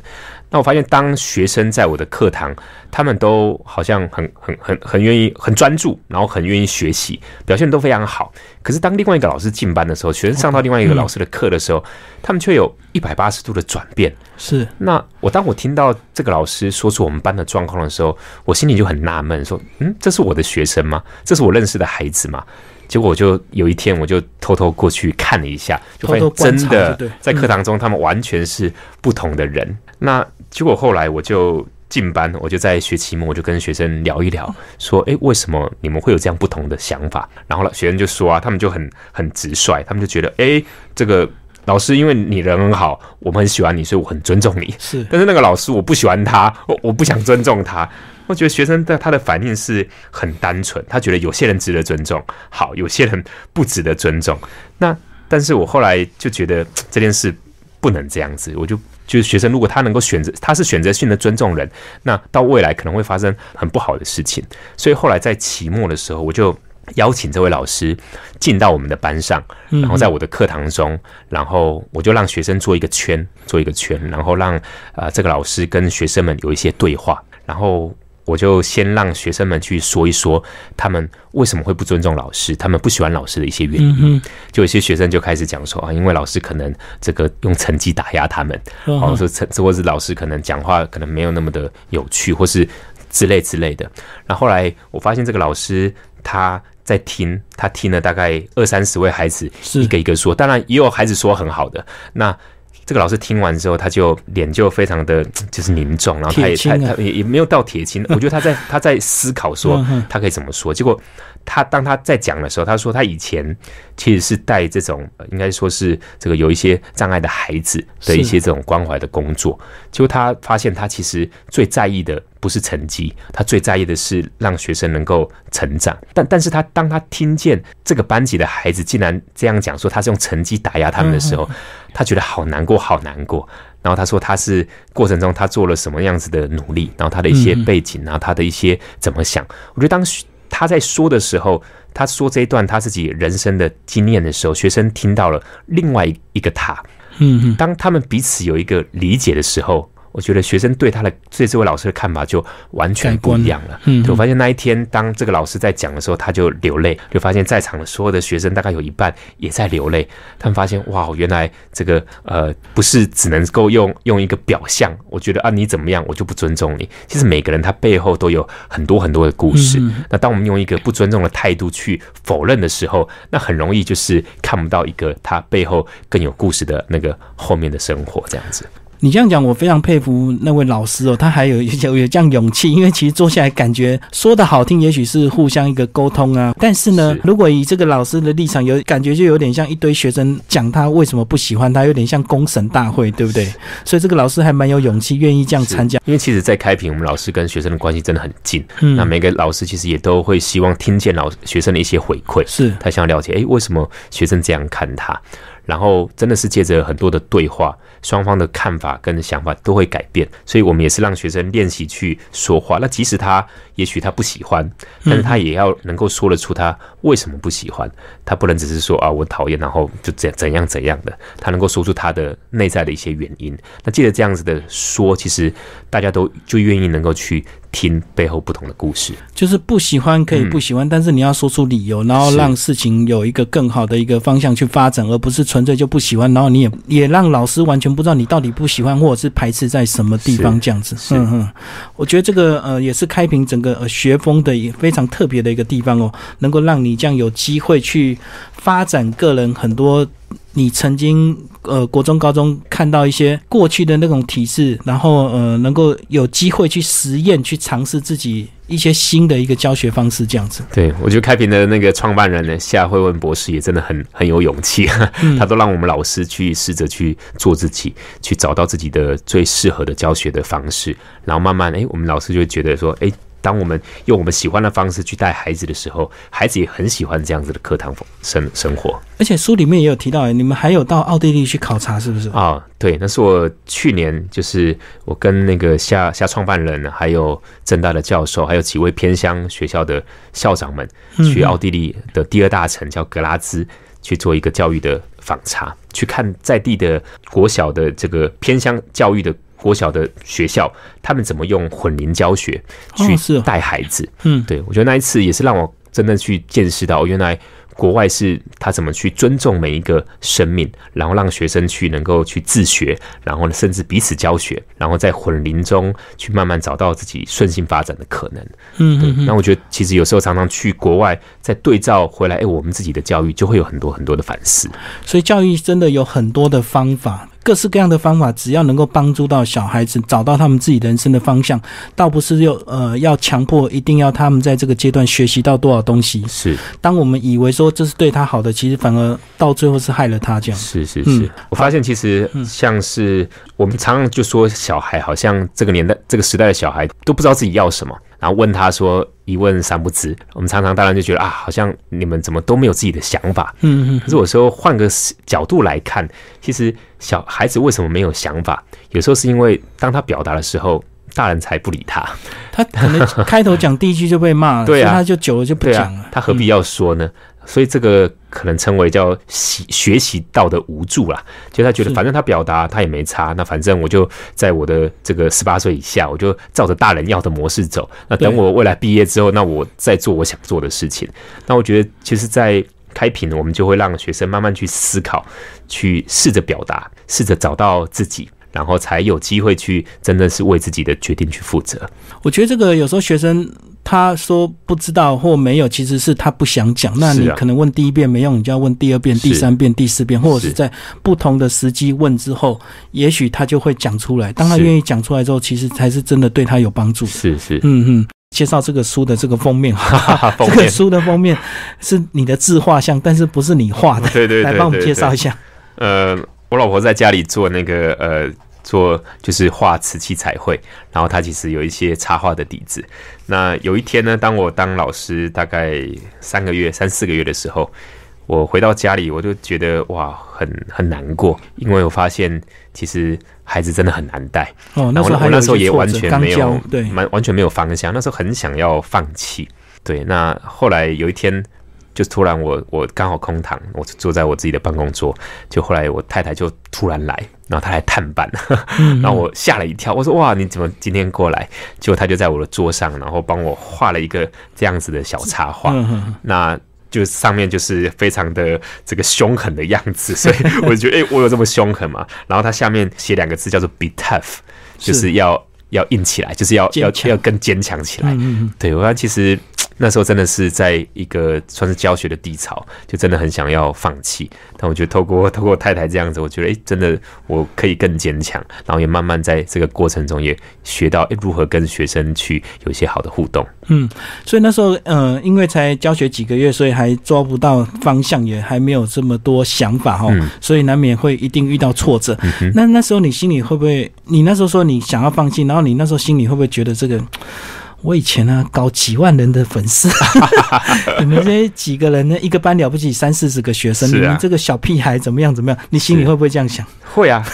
那我发现，当学生在我的课堂，他们都好像很很很很愿意、很专注，然后很愿意学习，表现都非常好。可是当另外一个老师进班的时候，学生上到另外一个老师的课的时候，他们却有一百八十度的转变。是。那我当我听到这个老师说出我们班的状况的时候，我心里就很纳闷，说：“嗯，这是我的学生吗？这是我认识的孩子吗？”结果我就有一天，我就偷偷过去看了一下，就发现真的在课堂中，他们完全是不同的人。那结果后来我就进班，我就在学期末，我就跟学生聊一聊，说：“哎，为什么你们会有这样不同的想法？”然后学生就说：“啊，他们就很很直率，他们就觉得，哎，这个老师因为你人很好，我们很喜欢你，所以我很尊重你。是，但是那个老师我不喜欢他，我我不想尊重他。我觉得学生的他的反应是很单纯，他觉得有些人值得尊重，好，有些人不值得尊重。那但是我后来就觉得这件事不能这样子，我就。”就是学生，如果他能够选择，他是选择性的尊重人，那到未来可能会发生很不好的事情。所以后来在期末的时候，我就邀请这位老师进到我们的班上，然后在我的课堂中，然后我就让学生做一个圈，做一个圈，然后让啊这个老师跟学生们有一些对话，然后。我就先让学生们去说一说他们为什么会不尊重老师，他们不喜欢老师的一些原因。就有些学生就开始讲说啊，因为老师可能这个用成绩打压他们，或者说成，或是老师可能讲话可能没有那么的有趣，或是之类之类的。然后后来我发现这个老师他在听，他听了大概二三十位孩子一个一个说，当然也有孩子说很好的那。这个老师听完之后，他就脸就非常的 就是凝重，然后他也他他也也没有到铁青，我觉得他在 他在思考说他可以怎么说。结果他当他在讲的时候，他说他以前其实是带这种应该说是这个有一些障碍的孩子的一些这种关怀的工作。结果他发现他其实最在意的不是成绩，他最在意的是让学生能够成长。但但是他当他听见这个班级的孩子竟然这样讲说他是用成绩打压他们的时候。他觉得好难过，好难过。然后他说，他是过程中他做了什么样子的努力，然后他的一些背景，然后他的一些怎么想。我觉得当他在说的时候，他说这一段他自己人生的经验的时候，学生听到了另外一个他。嗯，当他们彼此有一个理解的时候。我觉得学生对他的对这位老师的看法就完全不一样了。嗯，我发现那一天当这个老师在讲的时候，他就流泪，就发现在场的所有的学生大概有一半也在流泪。他们发现哇，原来这个呃不是只能够用用一个表象。我觉得啊你怎么样，我就不尊重你。其实每个人他背后都有很多很多的故事。那当我们用一个不尊重的态度去否认的时候，那很容易就是看不到一个他背后更有故事的那个后面的生活这样子。你这样讲，我非常佩服那位老师哦，他还有 有有这样勇气，因为其实坐下来感觉说的好听，也许是互相一个沟通啊。但是呢，如果以这个老师的立场，有感觉就有点像一堆学生讲他为什么不喜欢他，有点像公审大会，对不对？所以这个老师还蛮有勇气，愿意这样参加。因为其实，在开平，我们老师跟学生的关系真的很近。嗯，那每个老师其实也都会希望听见老学生的一些回馈，是他想要了解，哎，为什么学生这样看他？然后真的是借着很多的对话，双方的看法跟想法都会改变。所以我们也是让学生练习去说话。那即使他也许他不喜欢，但是他也要能够说得出他为什么不喜欢。他不能只是说啊我讨厌，然后就怎怎样怎样的。他能够说出他的内在的一些原因。那借着这样子的说，其实大家都就愿意能够去。听背后不同的故事，就是不喜欢可以不喜欢，但是你要说出理由，然后让事情有一个更好的一个方向去发展，而不是纯粹就不喜欢，然后你也也让老师完全不知道你到底不喜欢或者是排斥在什么地方这样子。嗯嗯，我觉得这个呃也是开平整个呃学风的也非常特别的一个地方哦，能够让你这样有机会去发展个人很多。你曾经呃，国中、高中看到一些过去的那种体制，然后呃，能够有机会去实验、去尝试自己一些新的一个教学方式，这样子。对，我觉得开平的那个创办人呢，夏慧文博士也真的很很有勇气，他都让我们老师去试着去做自己，去找到自己的最适合的教学的方式，然后慢慢哎，我们老师就会觉得说，哎。当我们用我们喜欢的方式去带孩子的时候，孩子也很喜欢这样子的课堂生生活。而且书里面也有提到，你们还有到奥地利去考察，是不是？啊，对，那是我去年就是我跟那个夏夏创办人，还有正大的教授，还有几位偏乡学校的校长们，去奥地利的第二大城叫格拉兹去做一个教育的访查，去看在地的国小的这个偏乡教育的。国小的学校，他们怎么用混龄教学去带孩子？嗯，对我觉得那一次也是让我真的去见识到，原来国外是他怎么去尊重每一个生命，然后让学生去能够去自学，然后呢，甚至彼此教学，然后在混龄中去慢慢找到自己顺性发展的可能。嗯嗯，那我觉得其实有时候常常去国外，再对照回来，哎，我们自己的教育就会有很多很多的反思。所以教育真的有很多的方法。各式各样的方法，只要能够帮助到小孩子找到他们自己人生的方向，倒不是又呃要强迫一定要他们在这个阶段学习到多少东西。是，当我们以为说这是对他好的，其实反而到最后是害了他。这样是是是。我发现其实像是我们常常就说小孩好像这个年代这个时代的小孩都不知道自己要什么。然后问他说一问三不知，我们常常当然就觉得啊，好像你们怎么都没有自己的想法。嗯嗯。可是有时候换个角度来看，其实小孩子为什么没有想法？有时候是因为当他表达的时候，大人才不理他。他可能开头讲第一句就被骂了，对啊，他就久了就不讲了。他何必要说呢？所以这个可能称为叫习学习到的无助啦，就他觉得反正他表达他也没差，那反正我就在我的这个十八岁以下，我就照着大人要的模式走。那等我未来毕业之后，那我再做我想做的事情。那我觉得其实，在开屏，我们就会让学生慢慢去思考，去试着表达，试着找到自己。然后才有机会去真的是为自己的决定去负责。我觉得这个有时候学生他说不知道或没有，其实是他不想讲。那你可能问第一遍没用，你就要问第二遍、第三遍、第四遍，或者是在不同的时机问之后，也许他就会讲出来。当他愿意讲出来之后，其实才是真的对他有帮助。是是，嗯嗯。介绍这个书的这个 封面，这个书的封面是你的自画像，但是不是你画的。对对对，来帮我们介绍一下。呃。我老婆在家里做那个呃，做就是画瓷器彩绘，然后他其实有一些插画的底子。那有一天呢，当我当老师大概三个月、三四个月的时候，我回到家里，我就觉得哇，很很难过，因为我发现其实孩子真的很难带。哦，那时候我那时候也完全没有对，完完全没有方向。那时候很想要放弃。对，那后来有一天。就突然我我刚好空堂，我坐在我自己的办公桌，就后来我太太就突然来，然后他来探班，然后我吓了一跳，我说哇你怎么今天过来？结果他就在我的桌上，然后帮我画了一个这样子的小插画，那就上面就是非常的这个凶狠的样子，所以我就觉得哎我有这么凶狠吗？然后他下面写两个字叫做 be tough，就是要要硬起来，就是要要要更坚强起来。对我其实。那时候真的是在一个算是教学的低潮，就真的很想要放弃。但我觉得透过透过太太这样子，我觉得哎，真的我可以更坚强，然后也慢慢在这个过程中也学到哎如何跟学生去有一些好的互动。嗯，所以那时候呃，因为才教学几个月，所以还抓不到方向，也还没有这么多想法哈，所以难免会一定遇到挫折。那那时候你心里会不会？你那时候说你想要放弃，然后你那时候心里会不会觉得这个？我以前呢搞几万人的粉丝，你们这几个人呢，一个班了不起三四十个学生，你们这个小屁孩怎么样怎么样？你心里会不会这样想？会啊，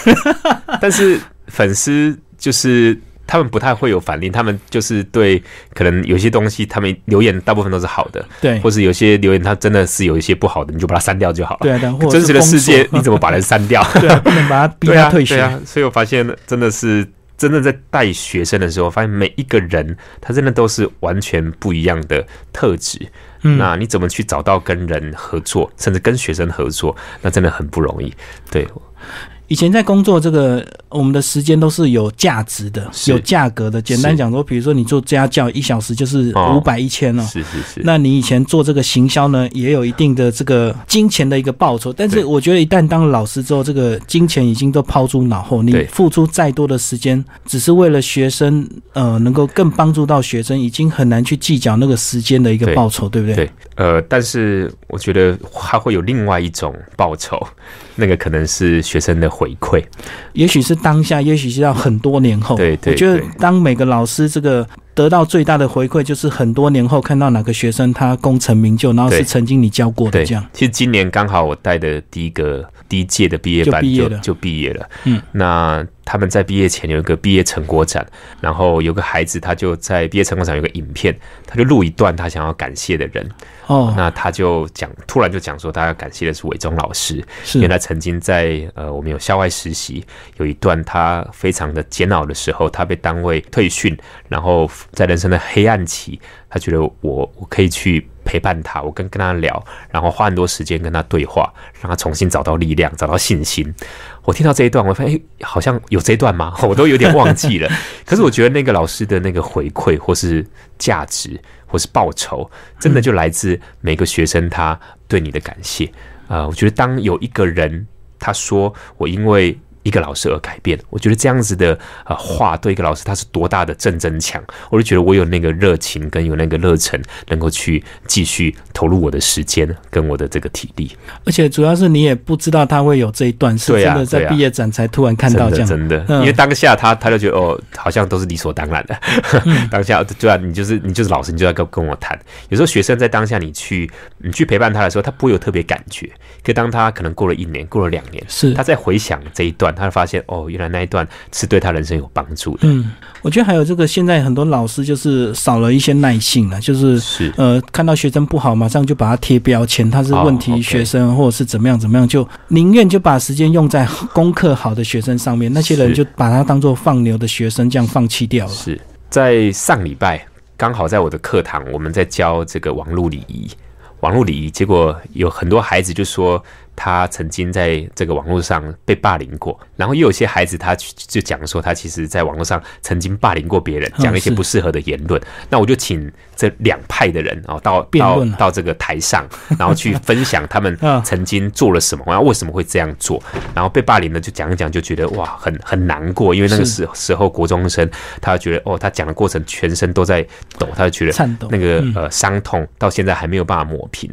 但 是粉丝就是他们不太会有反应，他们就是对可能有些东西，他们留言大部分都是好的，对，或是有些留言他真的是有一些不好的，你就把它删掉就好了。对的，真实的世界你怎么把人删掉？对，不能把他逼他退学。所以我发现真的是。真的在带学生的时候，发现每一个人他真的都是完全不一样的特质。嗯，那你怎么去找到跟人合作，甚至跟学生合作，那真的很不容易。对。以前在工作，这个我们的时间都是有价值的，有价格的。简单讲说，比如说你做家教，一小时就是五百一千哦。是是是。那你以前做这个行销呢，也有一定的这个金钱的一个报酬。但是我觉得，一旦当了老师之后，这个金钱已经都抛诸脑后。你付出再多的时间，只是为了学生，呃，能够更帮助到学生，已经很难去计较那个时间的一个报酬，对不对？对。呃，但是我觉得还会有另外一种报酬。那个可能是学生的回馈，也许是当下，也许是要很多年后。对对，我觉得当每个老师这个得到最大的回馈，就是很多年后看到哪个学生他功成名就，然后是曾经你教过的这样。其实今年刚好我带的第一个第一届的毕业班就就毕业了。嗯，那他们在毕业前有一个毕业成果展，然后有个孩子他就在毕业成果展有个影片，他就录一段他想要感谢的人。哦，那他就讲，突然就讲说，他要感谢的是伟忠老师，因为他曾经在呃，我们有校外实习，有一段他非常的煎熬的时候，他被单位退训，然后在人生的黑暗期，他觉得我我可以去陪伴他，我跟跟他聊，然后花很多时间跟他对话，让他重新找到力量，找到信心。我听到这一段，我发现哎，好像有这一段吗？我都有点忘记了。可是我觉得那个老师的那个回馈或是价值。或是报酬，真的就来自每个学生他对你的感谢啊！我觉得当有一个人他说我因为。一个老师而改变，我觉得这样子的呃话对一个老师他是多大的正增强，我就觉得我有那个热情跟有那个热忱，能够去继续投入我的时间跟我的这个体力。而且主要是你也不知道他会有这一段，是真的在毕业展才突然看到这样，真的，因为当下他他就觉得哦，好像都是理所当然的。当下对啊，你就是你就是老师，你就要跟跟我谈。有时候学生在当下你去你去陪伴他的时候，他不会有特别感觉。可当他可能过了一年，过了两年，是他在回想这一段。他发现哦，原来那一段是对他人生有帮助的。嗯，我觉得还有这个，现在很多老师就是少了一些耐性了，就是是呃，看到学生不好，马上就把他贴标签，他是问题学生，或者是怎么样怎么样，就宁愿就把时间用在功课好的学生上面，那些人就把他当做放牛的学生，这样放弃掉了。是在上礼拜刚好在我的课堂，我们在教这个网络礼仪，网络礼仪，结果有很多孩子就说。他曾经在这个网络上被霸凌过，然后又有些孩子他就讲说，他其实在网络上曾经霸凌过别人，讲了一些不适合的言论。那我就请这两派的人哦，到到到这个台上，然后去分享他们 曾经做了什么，然后为什么会这样做。然后被霸凌的就讲一讲，就觉得哇，很很难过，因为那个时时候国中生，他觉得哦，他讲的过程全身都在抖，他就觉得那个呃伤痛到现在还没有办法抹平。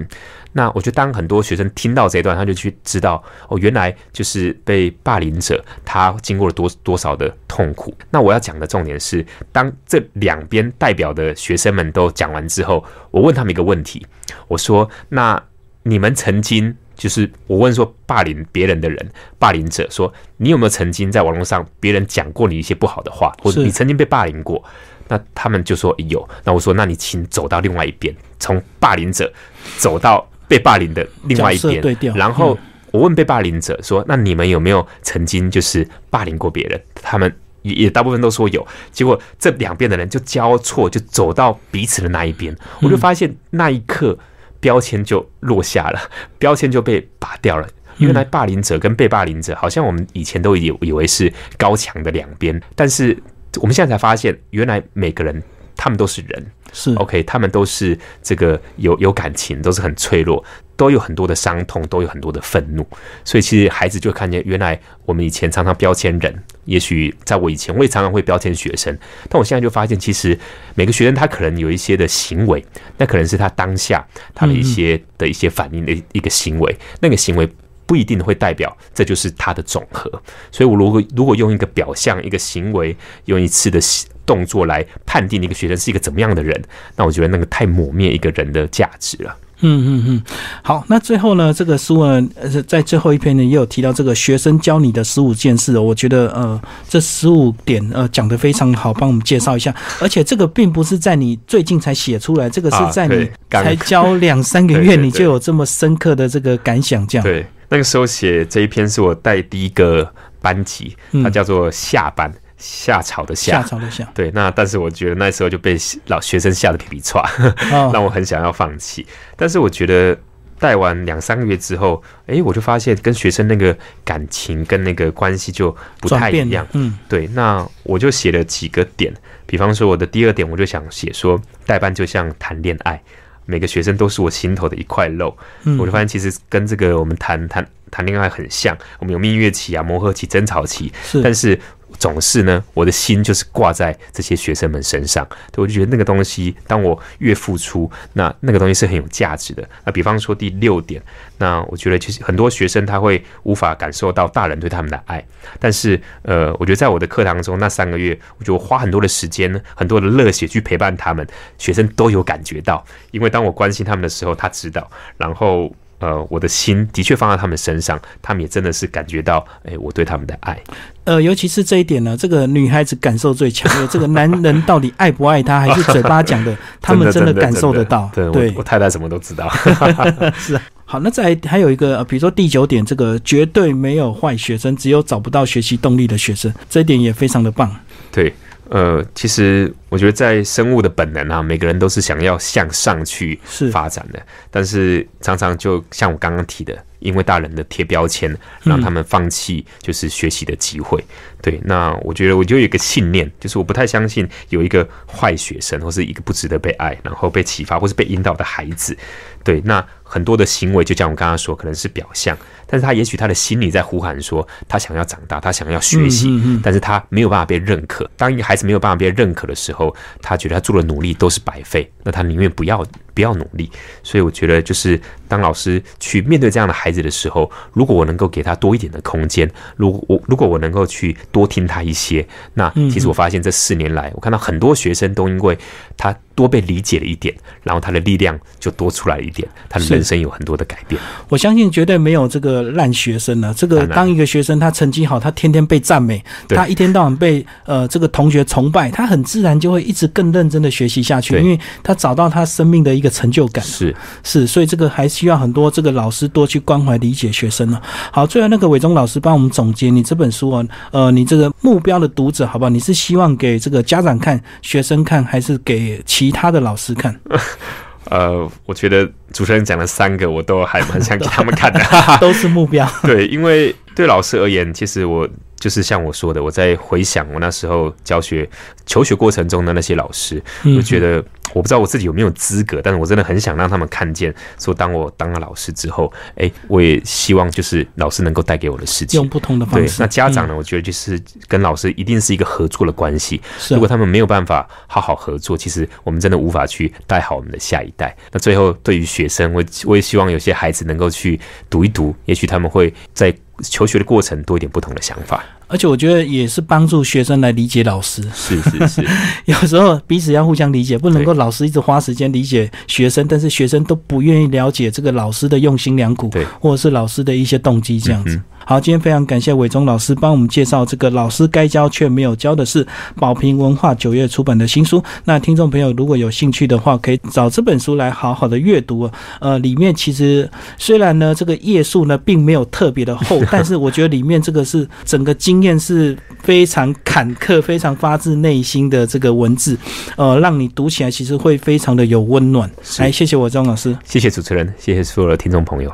那我觉得，当很多学生听到这一段，他就去知道哦，原来就是被霸凌者他经过了多多少的痛苦。那我要讲的重点是，当这两边代表的学生们都讲完之后，我问他们一个问题，我说：那你们曾经就是我问说霸凌别人的人，霸凌者说，你有没有曾经在网络上别人讲过你一些不好的话，或者你曾经被霸凌过？那他们就说有。那我说，那你请走到另外一边，从霸凌者走到。被霸凌的另外一边，然后我问被霸凌者说：“那你们有没有曾经就是霸凌过别人？”他们也也大部分都说有。结果这两边的人就交错，就走到彼此的那一边。我就发现那一刻标签就落下了，标签就被拔掉了。原来霸凌者跟被霸凌者，好像我们以前都以以为是高墙的两边，但是我们现在才发现，原来每个人他们都是人。是 OK，他们都是这个有有感情，都是很脆弱，都有很多的伤痛，都有很多的愤怒。所以其实孩子就看见，原来我们以前常常标签人，也许在我以前我也常常会标签学生，但我现在就发现，其实每个学生他可能有一些的行为，那可能是他当下他的一些的一些反应的一个行为，那个行为不一定会代表这就是他的总和。所以，我如果如果用一个表象、一个行为、用一次的动作来判定一个学生是一个怎么样的人，那我觉得那个太抹灭一个人的价值了。嗯嗯嗯，好，那最后呢，这个书呢，呃，在最后一篇呢，也有提到这个学生教你的十五件事，我觉得呃，这十五点呃讲的非常好，帮我们介绍一下。而且这个并不是在你最近才写出来，这个是在你才教两三个月，你就有这么深刻的这个感想，这样。对，那个时候写这一篇是我带第一个班级，它叫做下班。夏草的夏，夏草的夏，对，那但是我觉得那时候就被老学生吓得皮皮喘，让我很想要放弃。但是我觉得带完两三个月之后，哎，我就发现跟学生那个感情跟那个关系就不太一样。嗯，对，那我就写了几个点，比方说我的第二点，我就想写说代班就像谈恋爱，每个学生都是我心头的一块肉。嗯，我就发现其实跟这个我们谈谈谈恋爱很像，我们有蜜月期啊、磨合期、争吵期，是，但是。总是呢，我的心就是挂在这些学生们身上，对我就觉得那个东西，当我越付出，那那个东西是很有价值的。那比方说第六点，那我觉得其实很多学生他会无法感受到大人对他们的爱，但是呃，我觉得在我的课堂中那三个月，我就花很多的时间，很多的热血去陪伴他们，学生都有感觉到，因为当我关心他们的时候，他知道，然后。呃，我的心的确放在他们身上，他们也真的是感觉到，哎，我对他们的爱。呃，尤其是这一点呢，这个女孩子感受最强烈。这个男人到底爱不爱她，还是嘴巴讲的，他们真的感受得到。对，我太太什么都知道。是啊。好，那再还有一个，比如说第九点，这个绝对没有坏学生，只有找不到学习动力的学生，这一点也非常的棒。对。呃，其实我觉得在生物的本能啊，每个人都是想要向上去发展的，但是常常就像我刚刚提的，因为大人的贴标签，让他们放弃就是学习的机会。对，那我觉得我就有一个信念，就是我不太相信有一个坏学生，或是一个不值得被爱，然后被启发或是被引导的孩子。对，那很多的行为，就像我刚刚说，可能是表象。但是他也许他的心里在呼喊说，他想要长大，他想要学习，但是他没有办法被认可。当一个孩子没有办法被认可的时候，他觉得他做的努力都是白费，那他宁愿不要不要努力。所以我觉得，就是当老师去面对这样的孩子的时候，如果我能够给他多一点的空间，如果我如果我能够去多听他一些，那其实我发现这四年来，我看到很多学生都因为他多被理解了一点，然后他的力量就多出来了一点，他的人生有很多的改变。我相信绝对没有这个。烂学生呢？这个当一个学生，他成绩好，他天天被赞美，他一天到晚被呃这个同学崇拜，他很自然就会一直更认真的学习下去，因为他找到他生命的一个成就感。是是，所以这个还需要很多这个老师多去关怀理解学生呢。好，最后那个伟忠老师帮我们总结你这本书啊，呃，你这个目标的读者好不好？你是希望给这个家长看、学生看，还是给其他的老师看？呃，我觉得主持人讲了三个，我都还蛮想给他们看的，都是目标。对，因为对老师而言，其实我。就是像我说的，我在回想我那时候教学、求学过程中的那些老师，我觉得我不知道我自己有没有资格，但是我真的很想让他们看见，说当我当了老师之后，哎，我也希望就是老师能够带给我的事情，用不同的方式。那家长呢？我觉得就是跟老师一定是一个合作的关系。如果他们没有办法好好合作，其实我们真的无法去带好我们的下一代。那最后对于学生，我我也希望有些孩子能够去读一读，也许他们会在。求学的过程多一点不同的想法，而且我觉得也是帮助学生来理解老师。是是是，有时候彼此要互相理解，不能够老师一直花时间理解学生，但是学生都不愿意了解这个老师的用心良苦，对，或者是老师的一些动机这样子。好，今天非常感谢伟忠老师帮我们介绍这个老师该教却没有教的是宝平文化九月出版的新书。那听众朋友如果有兴趣的话，可以找这本书来好好的阅读。呃，里面其实虽然呢这个页数呢并没有特别的厚，但是我觉得里面这个是整个经验是非常坎坷、非常发自内心的这个文字，呃，让你读起来其实会非常的有温暖。来，谢谢我张老师，谢谢主持人，谢谢所有的听众朋友。